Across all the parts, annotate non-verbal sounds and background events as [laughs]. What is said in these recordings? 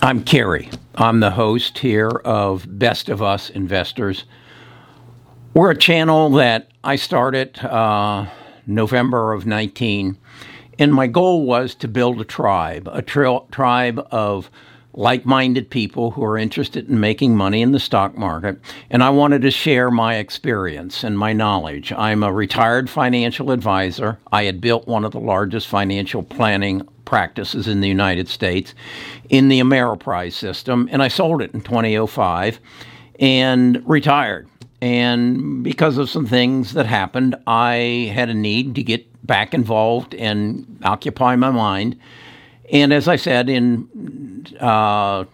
I'm Kerry. I'm the host here of Best of Us Investors. We're a channel that I started uh, November of 19, and my goal was to build a tribe, a tri- tribe of like minded people who are interested in making money in the stock market, and I wanted to share my experience and my knowledge. I'm a retired financial advisor. I had built one of the largest financial planning practices in the United States in the Ameriprise system, and I sold it in 2005 and retired. And because of some things that happened, I had a need to get back involved and occupy my mind. And as I said, in uh,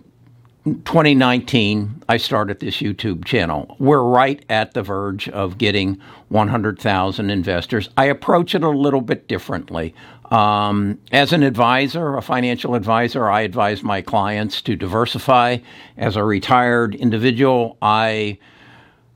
2019, I started this YouTube channel. We're right at the verge of getting 100,000 investors. I approach it a little bit differently. Um, as an advisor, a financial advisor, I advise my clients to diversify. As a retired individual, I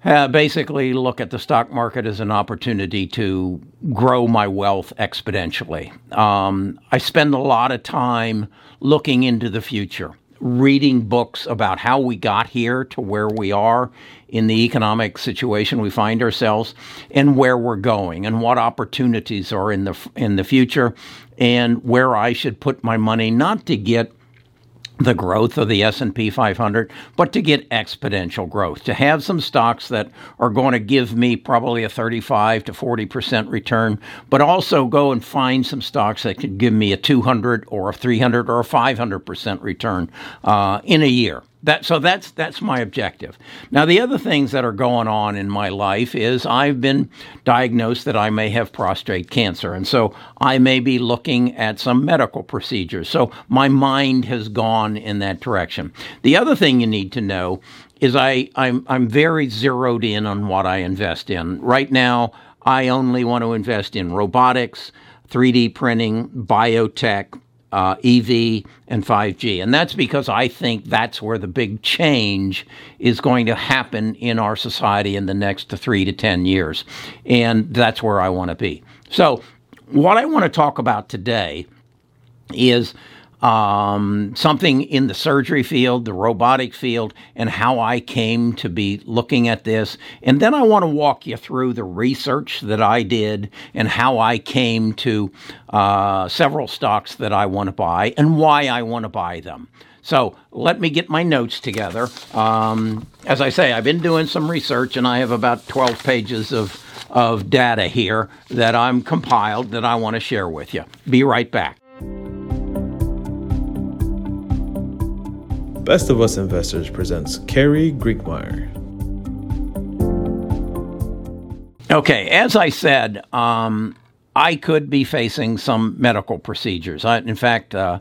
uh, basically look at the stock market as an opportunity to grow my wealth exponentially. Um, I spend a lot of time looking into the future reading books about how we got here to where we are in the economic situation we find ourselves and where we're going and what opportunities are in the in the future and where I should put my money not to get the growth of the S&P 500 but to get exponential growth to have some stocks that are going to give me probably a 35 to 40% return but also go and find some stocks that could give me a 200 or a 300 or a 500% return uh, in a year that so that's that's my objective. Now the other things that are going on in my life is I've been diagnosed that I may have prostate cancer and so I may be looking at some medical procedures. So my mind has gone in that direction. The other thing you need to know is I I'm I'm very zeroed in on what I invest in. Right now I only want to invest in robotics, 3D printing, biotech, uh, EV and 5G. And that's because I think that's where the big change is going to happen in our society in the next three to 10 years. And that's where I want to be. So, what I want to talk about today is um, something in the surgery field, the robotic field, and how I came to be looking at this. And then I want to walk you through the research that I did and how I came to uh, several stocks that I want to buy and why I want to buy them. So let me get my notes together. Um, as I say, I've been doing some research and I have about 12 pages of, of data here that I'm compiled that I want to share with you. Be right back. Best of Us Investors presents Kerry Griegmeyer. Okay, as I said, um, I could be facing some medical procedures. I, in fact, uh,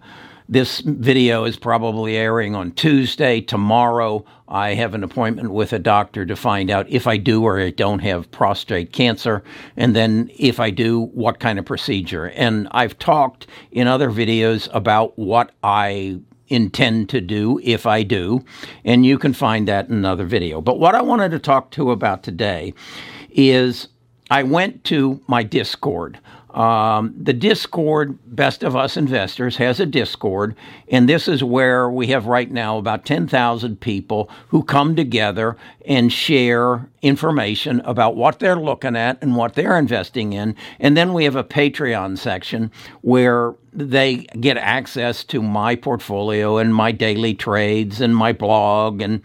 this video is probably airing on Tuesday. Tomorrow, I have an appointment with a doctor to find out if I do or I don't have prostate cancer, and then if I do, what kind of procedure. And I've talked in other videos about what I intend to do if I do, and you can find that in another video. But what I wanted to talk to about today is I went to my Discord. Um, the Discord, Best of Us Investors, has a Discord, and this is where we have right now about 10,000 people who come together and share information about what they're looking at and what they're investing in. And then we have a Patreon section where they get access to my portfolio and my daily trades and my blog and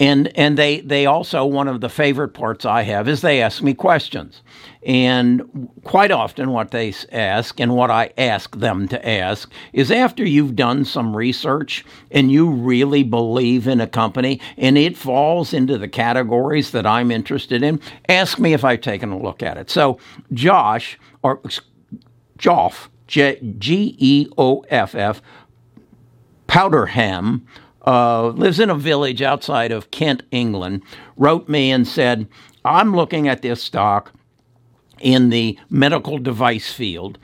and and they they also one of the favorite parts I have is they ask me questions, and quite often what they ask and what I ask them to ask is after you've done some research and you really believe in a company and it falls into the categories that I'm interested in, ask me if I've taken a look at it. So Josh or Joff G E O F F Powderham uh, lives in a village outside of Kent, England, wrote me and said, I'm looking at this stock in the medical device field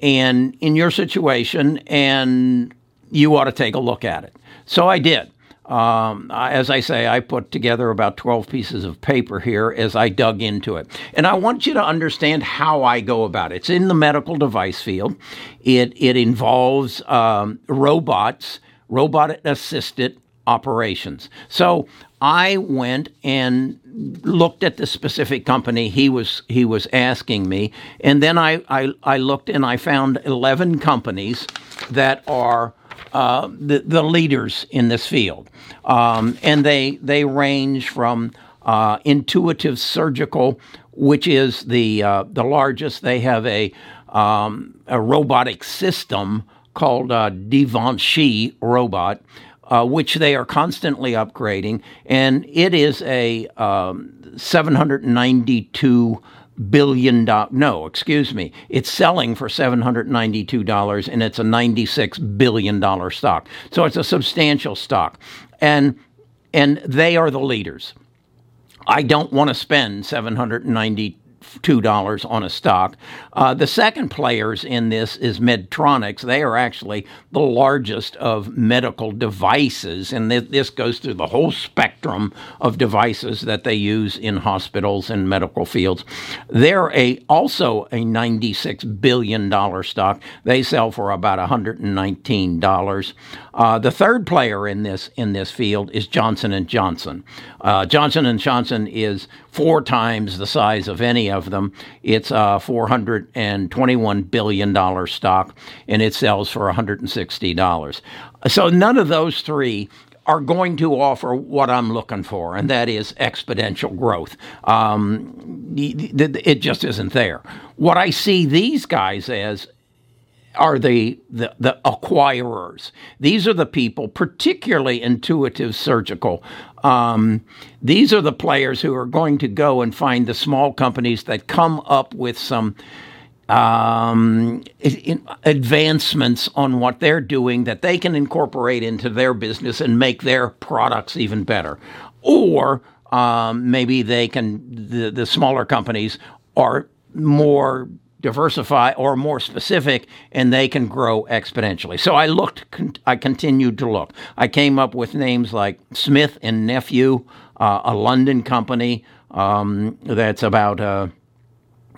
and in your situation, and you ought to take a look at it. So I did. Um, as I say, I put together about 12 pieces of paper here as I dug into it. And I want you to understand how I go about it. It's in the medical device field, it, it involves um, robots robot assisted operations. So I went and looked at the specific company he was he was asking me, and then I I, I looked and I found eleven companies that are uh, the, the leaders in this field, um, and they they range from uh, Intuitive Surgical, which is the uh, the largest. They have a um, a robotic system called uh, da Vinci robot. Uh, which they are constantly upgrading, and it is a um, 792 billion dollars. No, excuse me. It's selling for $792 and it's a $96 billion stock. So it's a substantial stock. And and they are the leaders. I don't want to spend 790 $2 on a stock. Uh, the second players in this is Medtronics. They are actually the largest of medical devices, and th- this goes through the whole spectrum of devices that they use in hospitals and medical fields. They're a also a $96 billion stock. They sell for about $119. Uh, the third player in this in this field is Johnson and Johnson. Uh, Johnson and Johnson is four times the size of any of them. It's a 421 billion dollar stock, and it sells for 160 dollars. So none of those three are going to offer what I'm looking for, and that is exponential growth. Um, it just isn't there. What I see these guys as are the, the, the acquirers. These are the people, particularly intuitive surgical. Um, these are the players who are going to go and find the small companies that come up with some um, advancements on what they're doing that they can incorporate into their business and make their products even better. Or um, maybe they can, the, the smaller companies are more diversify or more specific and they can grow exponentially so i looked i continued to look i came up with names like smith and nephew uh, a london company um, that's about a,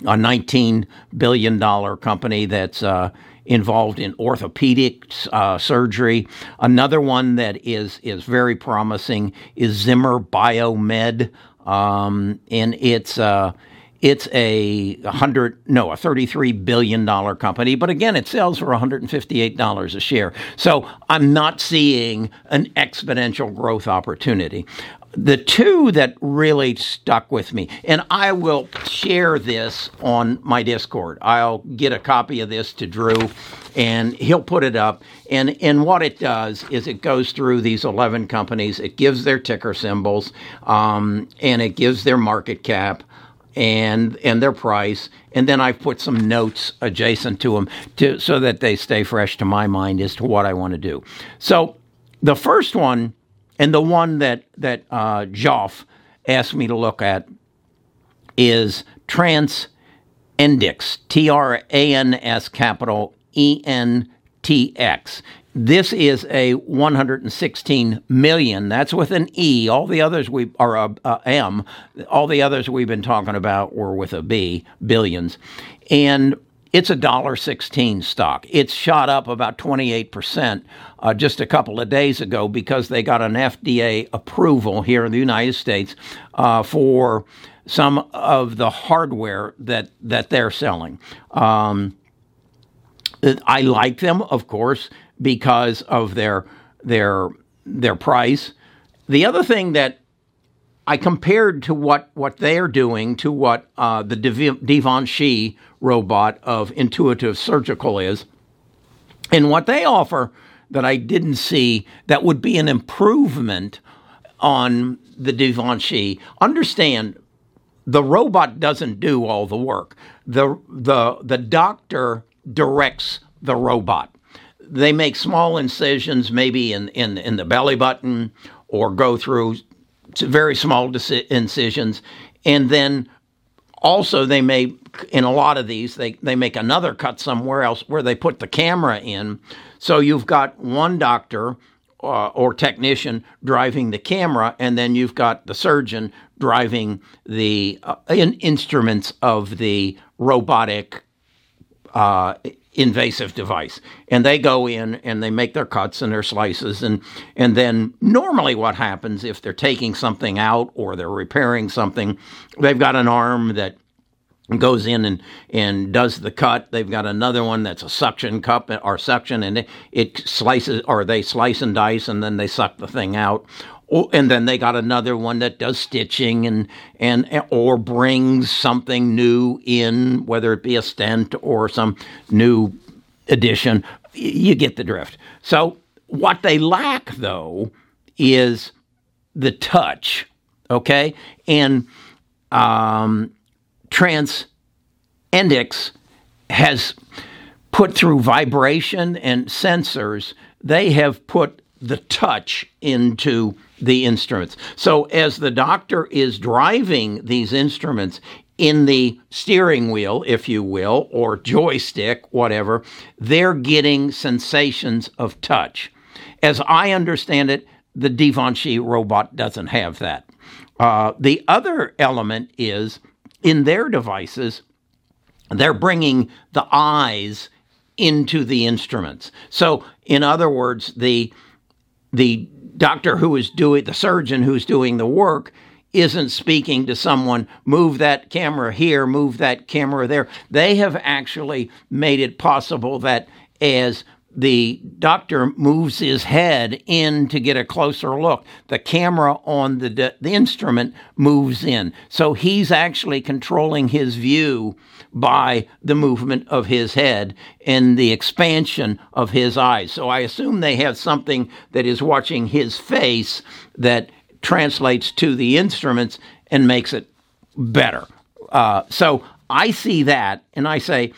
a 19 billion dollar company that's uh, involved in orthopedic uh, surgery. Another one that is is very promising is Zimmer Biomet um, and it's uh, it's a hundred, no, a thirty-three billion dollar company, but again, it sells for one hundred and fifty-eight dollars a share. So I'm not seeing an exponential growth opportunity. The two that really stuck with me, and I will share this on my Discord. I'll get a copy of this to Drew, and he'll put it up. And and what it does is it goes through these eleven companies. It gives their ticker symbols, um, and it gives their market cap and and their price, and then I put some notes adjacent to them to so that they stay fresh to my mind as to what I want to do. So the first one, and the one that that uh, Joff asked me to look at, is Trans Index, T R A N S capital E N T X. This is a 116 million. That's with an E. All the others we are a, a M. All the others we've been talking about were with a B, billions, and it's a dollar sixteen stock. It's shot up about 28 percent uh, just a couple of days ago because they got an FDA approval here in the United States uh, for some of the hardware that that they're selling. Um, I like them, of course because of their their their price. The other thing that I compared to what, what they're doing to what uh, the da Vinci robot of Intuitive Surgical is, and what they offer that I didn't see that would be an improvement on the da Vinci. Understand, the robot doesn't do all the work. the the The doctor directs the robot they make small incisions, maybe in, in, in the belly button, or go through very small incisions. And then also, they may, in a lot of these, they, they make another cut somewhere else where they put the camera in. So you've got one doctor uh, or technician driving the camera, and then you've got the surgeon driving the uh, in, instruments of the robotic uh, invasive device. And they go in and they make their cuts and their slices. And and then normally what happens if they're taking something out or they're repairing something they've got an arm that goes in and and does the cut. They've got another one that's a suction cup or suction and it, it slices or they slice and dice and then they suck the thing out Oh, and then they got another one that does stitching and and or brings something new in, whether it be a stent or some new addition. You get the drift. So what they lack though is the touch, okay, and um, has put through vibration and sensors. They have put the touch into the instruments. So, as the doctor is driving these instruments in the steering wheel, if you will, or joystick, whatever, they're getting sensations of touch. As I understand it, the da Vinci robot doesn't have that. Uh, the other element is in their devices, they're bringing the eyes into the instruments. So, in other words, the the doctor who is doing the surgeon who's doing the work isn't speaking to someone move that camera here move that camera there. They have actually made it possible that as the doctor moves his head in to get a closer look. The camera on the, the instrument moves in. So he's actually controlling his view by the movement of his head and the expansion of his eyes. So I assume they have something that is watching his face that translates to the instruments and makes it better. Uh, so I see that and I say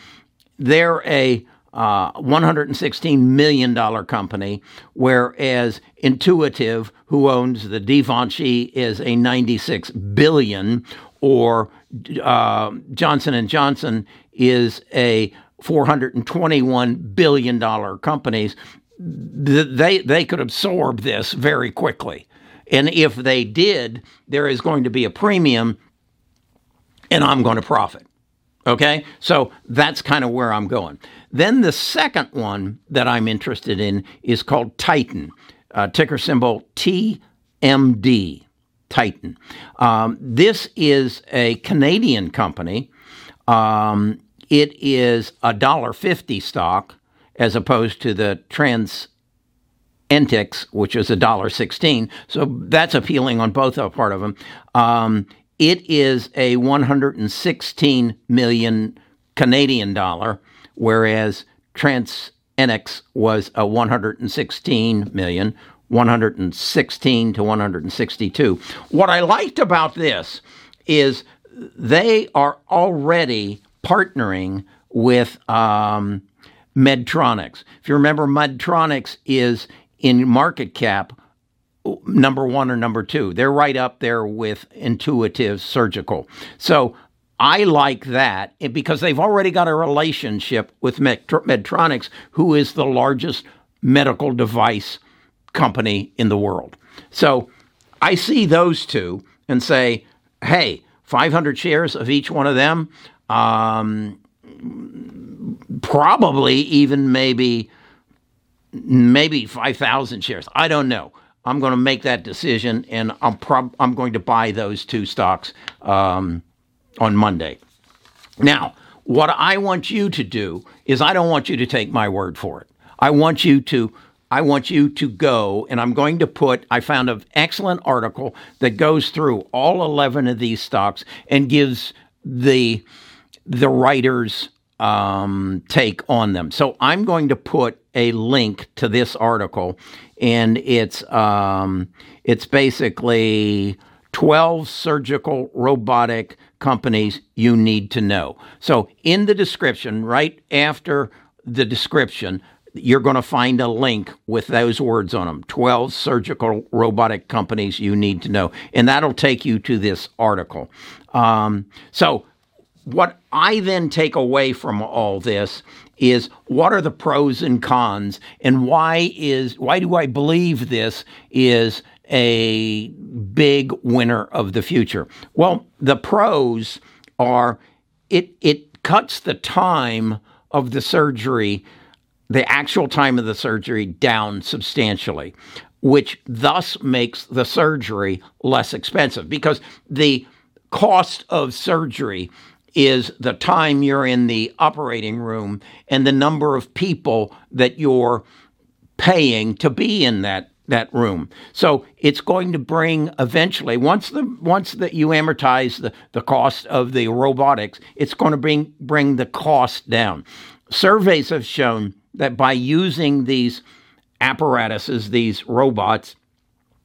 they're a uh, $116 million company, whereas Intuitive, who owns the da Vinci, is a 96 billion, or uh, Johnson and Johnson is a 421 billion dollar companies. They they could absorb this very quickly, and if they did, there is going to be a premium, and I'm going to profit. Okay, so that's kind of where I'm going. Then the second one that I'm interested in is called Titan, uh, ticker symbol TMD, Titan. Um, this is a Canadian company. Um, it is a dollar fifty stock as opposed to the Trans Entix, which is a dollar sixteen. So that's appealing on both a part of them. Um, it is a 116 million Canadian dollar whereas TransEnix was a 116 million, 116 to 162. What I liked about this is they are already partnering with um, Medtronics. If you remember, Medtronics is in market cap number one or number two. They're right up there with Intuitive Surgical. So I like that because they've already got a relationship with Medtronics, who is the largest medical device company in the world. So I see those two and say, hey, 500 shares of each one of them, um, probably even maybe maybe 5,000 shares. I don't know. I'm going to make that decision, and I'm prob- I'm going to buy those two stocks. Um, on Monday. Now, what I want you to do is I don't want you to take my word for it. I want you to I want you to go and I'm going to put I found an excellent article that goes through all 11 of these stocks and gives the the writer's um, take on them. So I'm going to put a link to this article, and it's um, it's basically 12 surgical robotic companies you need to know. So, in the description, right after the description, you're going to find a link with those words on them 12 surgical robotic companies you need to know. And that'll take you to this article. Um, so, what I then take away from all this is what are the pros and cons and why is why do I believe this is a big winner of the future? Well, the pros are it it cuts the time of the surgery, the actual time of the surgery, down substantially, which thus makes the surgery less expensive because the cost of surgery is the time you're in the operating room and the number of people that you're paying to be in that that room. So it's going to bring eventually once the once that you amortize the, the cost of the robotics, it's going to bring bring the cost down. Surveys have shown that by using these apparatuses, these robots,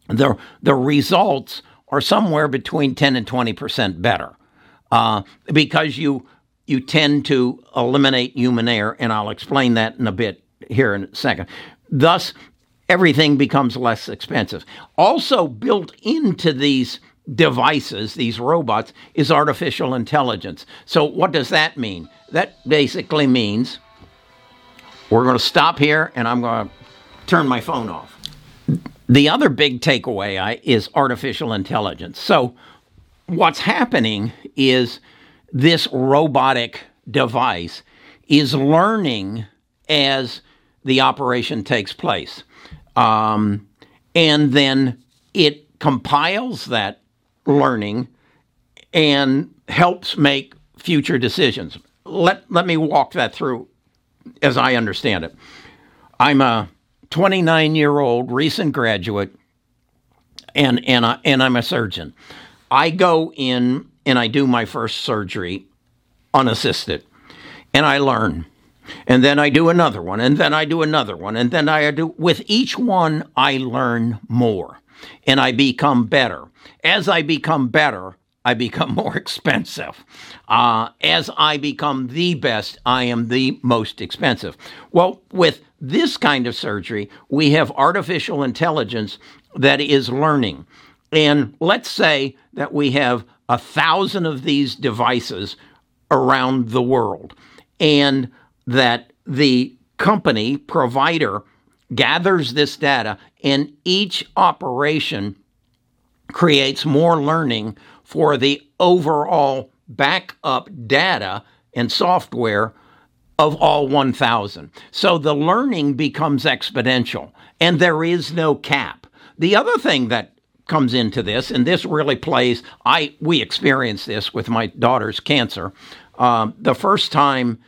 the the results are somewhere between 10 and 20 percent better uh, because you you tend to eliminate human error, and I'll explain that in a bit here in a second. Thus, everything becomes less expensive. Also, built into these devices, these robots, is artificial intelligence. So, what does that mean? That basically means we're going to stop here and I'm going to turn my phone off. The other big takeaway is artificial intelligence. So, what's happening is this robotic device is learning as the operation takes place. Um, and then it compiles that learning and helps make future decisions. Let, let me walk that through as I understand it. I'm a 29 year old recent graduate and, and, I, and I'm a surgeon. I go in and I do my first surgery unassisted and I learn. And then I do another one, and then I do another one, and then I do. With each one, I learn more and I become better. As I become better, I become [laughs] more expensive. Uh, as I become the best, I am the most expensive. Well, with this kind of surgery, we have artificial intelligence that is learning. And let's say that we have a thousand of these devices around the world, and that the company provider gathers this data, and each operation creates more learning for the overall backup data and software of all 1,000. So the learning becomes exponential, and there is no cap. The other thing that comes into this, and this really plays. I we experienced this with my daughter's cancer. Um, the first time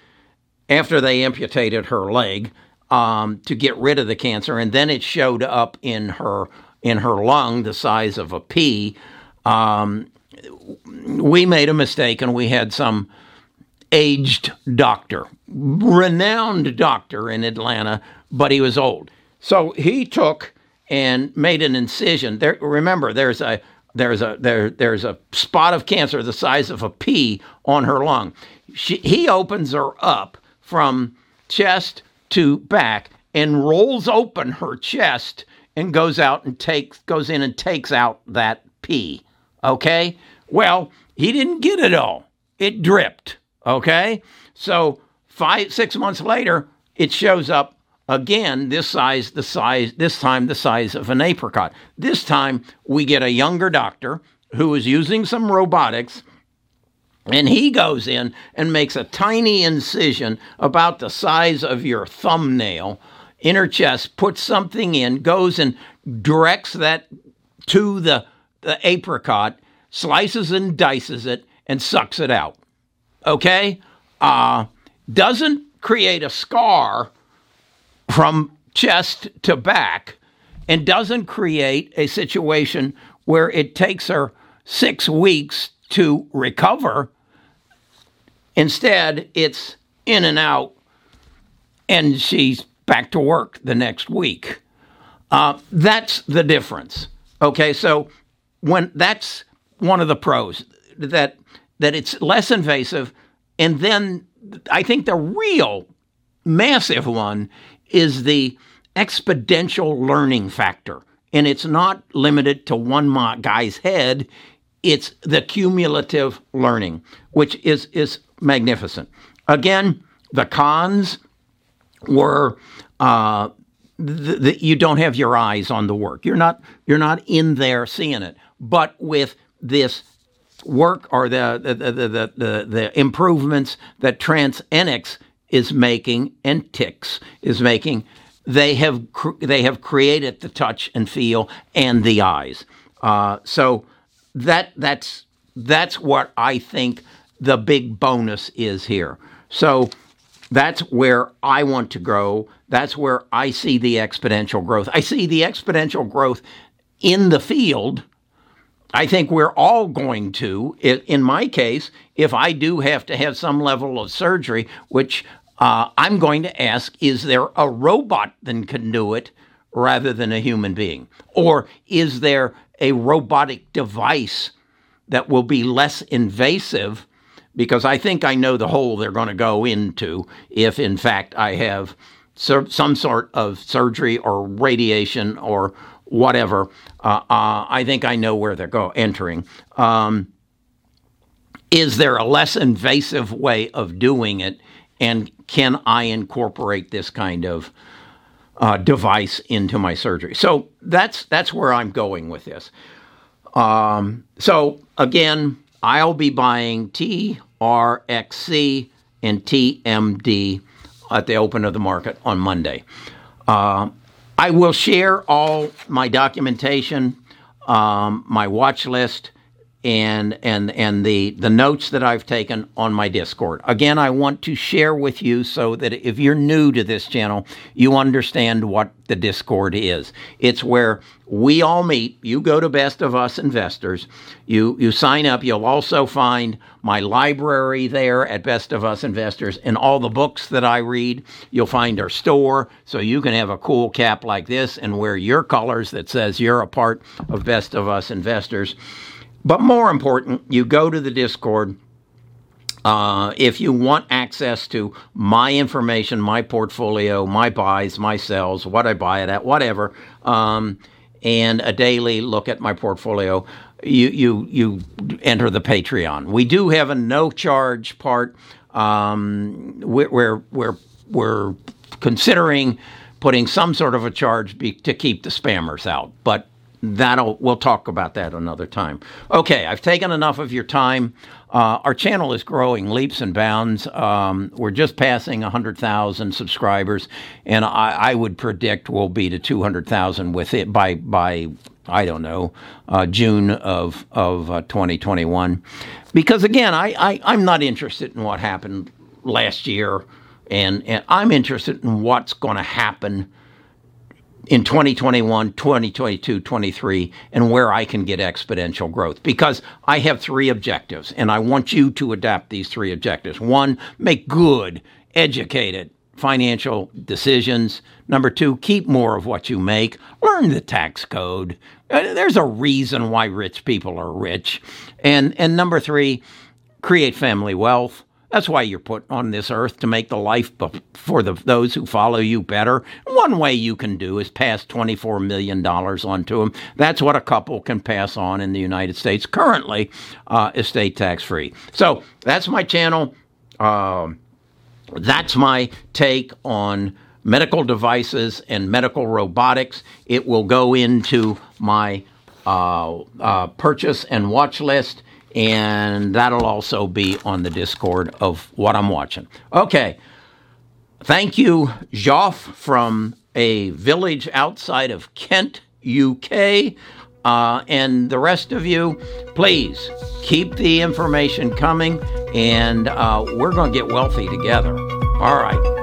after they amputated her leg um, to get rid of the cancer, and then it showed up in her in her lung, the size of a pea. Um, we made a mistake, and we had some aged doctor, renowned doctor in Atlanta, but he was old. So he took and made an incision. There, remember, there's a there's a there there's a spot of cancer the size of a pea on her lung. She, he opens her up from chest to back and rolls open her chest and goes out and takes goes in and takes out that pea. Okay? Well, he didn't get it all. It dripped. Okay? So 5 6 months later, it shows up Again, this size, the size, this time the size of an apricot. This time we get a younger doctor who is using some robotics and he goes in and makes a tiny incision about the size of your thumbnail in her chest, puts something in, goes and directs that to the, the apricot, slices and dices it, and sucks it out. Okay? Uh, doesn't create a scar from chest to back and doesn't create a situation where it takes her six weeks to recover. Instead, it's in and out, and she's back to work the next week. Uh, that's the difference. Okay, so when that's one of the pros that that it's less invasive, and then I think the real massive one is the exponential learning factor. And it's not limited to one guy's head, it's the cumulative learning, which is, is magnificent. Again, the cons were uh, the, you don't have your eyes on the work. You're not you're not in there seeing it. But with this work or the the the the, the, the improvements that TransNX is making and Tix is making. They have they have created the touch and feel and the eyes. Uh, so that that's that's what I think the big bonus is here. So that's where I want to grow. That's where I see the exponential growth. I see the exponential growth in the field. I think we're all going to, in my case, if I do have to have some level of surgery, which uh, I'm going to ask, is there a robot that can do it rather than a human being? Or is there a robotic device that will be less invasive because I think I know the hole they're going to go into if, in fact, I have some sort of surgery or radiation or whatever. Uh, uh, I think I know where they're go entering. Um, is there a less invasive way of doing it, and can I incorporate this kind of uh, device into my surgery? So that's that's where I'm going with this. Um, so again, I'll be buying TRXC and TMD at the open of the market on Monday. Uh, I will share all my documentation, um, my watch list, and and and the the notes that I've taken on my Discord. Again, I want to share with you so that if you're new to this channel, you understand what the Discord is. It's where we all meet. You go to Best of Us Investors. You you sign up. You'll also find my library there at Best of Us Investors and all the books that I read. You'll find our store so you can have a cool cap like this and wear your colors that says you're a part of Best of Us Investors. But more important, you go to the Discord. Uh, if you want access to my information, my portfolio, my buys, my sells, what I buy it at, whatever, um, and a daily look at my portfolio, you you you enter the Patreon. We do have a no charge part um, where we're we're considering putting some sort of a charge be, to keep the spammers out, but that'll we'll talk about that another time. Okay, I've taken enough of your time. Uh, our channel is growing leaps and bounds. Um, we're just passing 100,000 subscribers, and I, I, would predict we'll be to 200,000 with it by by I don't know uh, June of of uh, 2021. Because again, I, I I'm not interested in what happened last year, and and I'm interested in what's going to happen in 2021, 2022, 23, and where I can get exponential growth. Because I have three objectives, and I want you to adapt these three objectives. One, make good, educated financial decisions. Number two, keep more of what you make. Learn the tax code. Uh, there's a reason why rich people are rich. And, and number three, create family wealth. That's why you're put on this earth to make the life for the, those who follow you better. One way you can do is pass $24 million on to them. That's what a couple can pass on in the United States currently, uh, estate tax free. So that's my channel. Uh, that's my take on medical devices and medical robotics. It will go into my uh, uh purchase and watch list and that'll also be on the Discord of what I'm watching. Okay. Thank you, Joff from a village outside of Kent, UK. Uh, and the rest of you, please keep the information coming, and uh, we're going to get wealthy together. All right.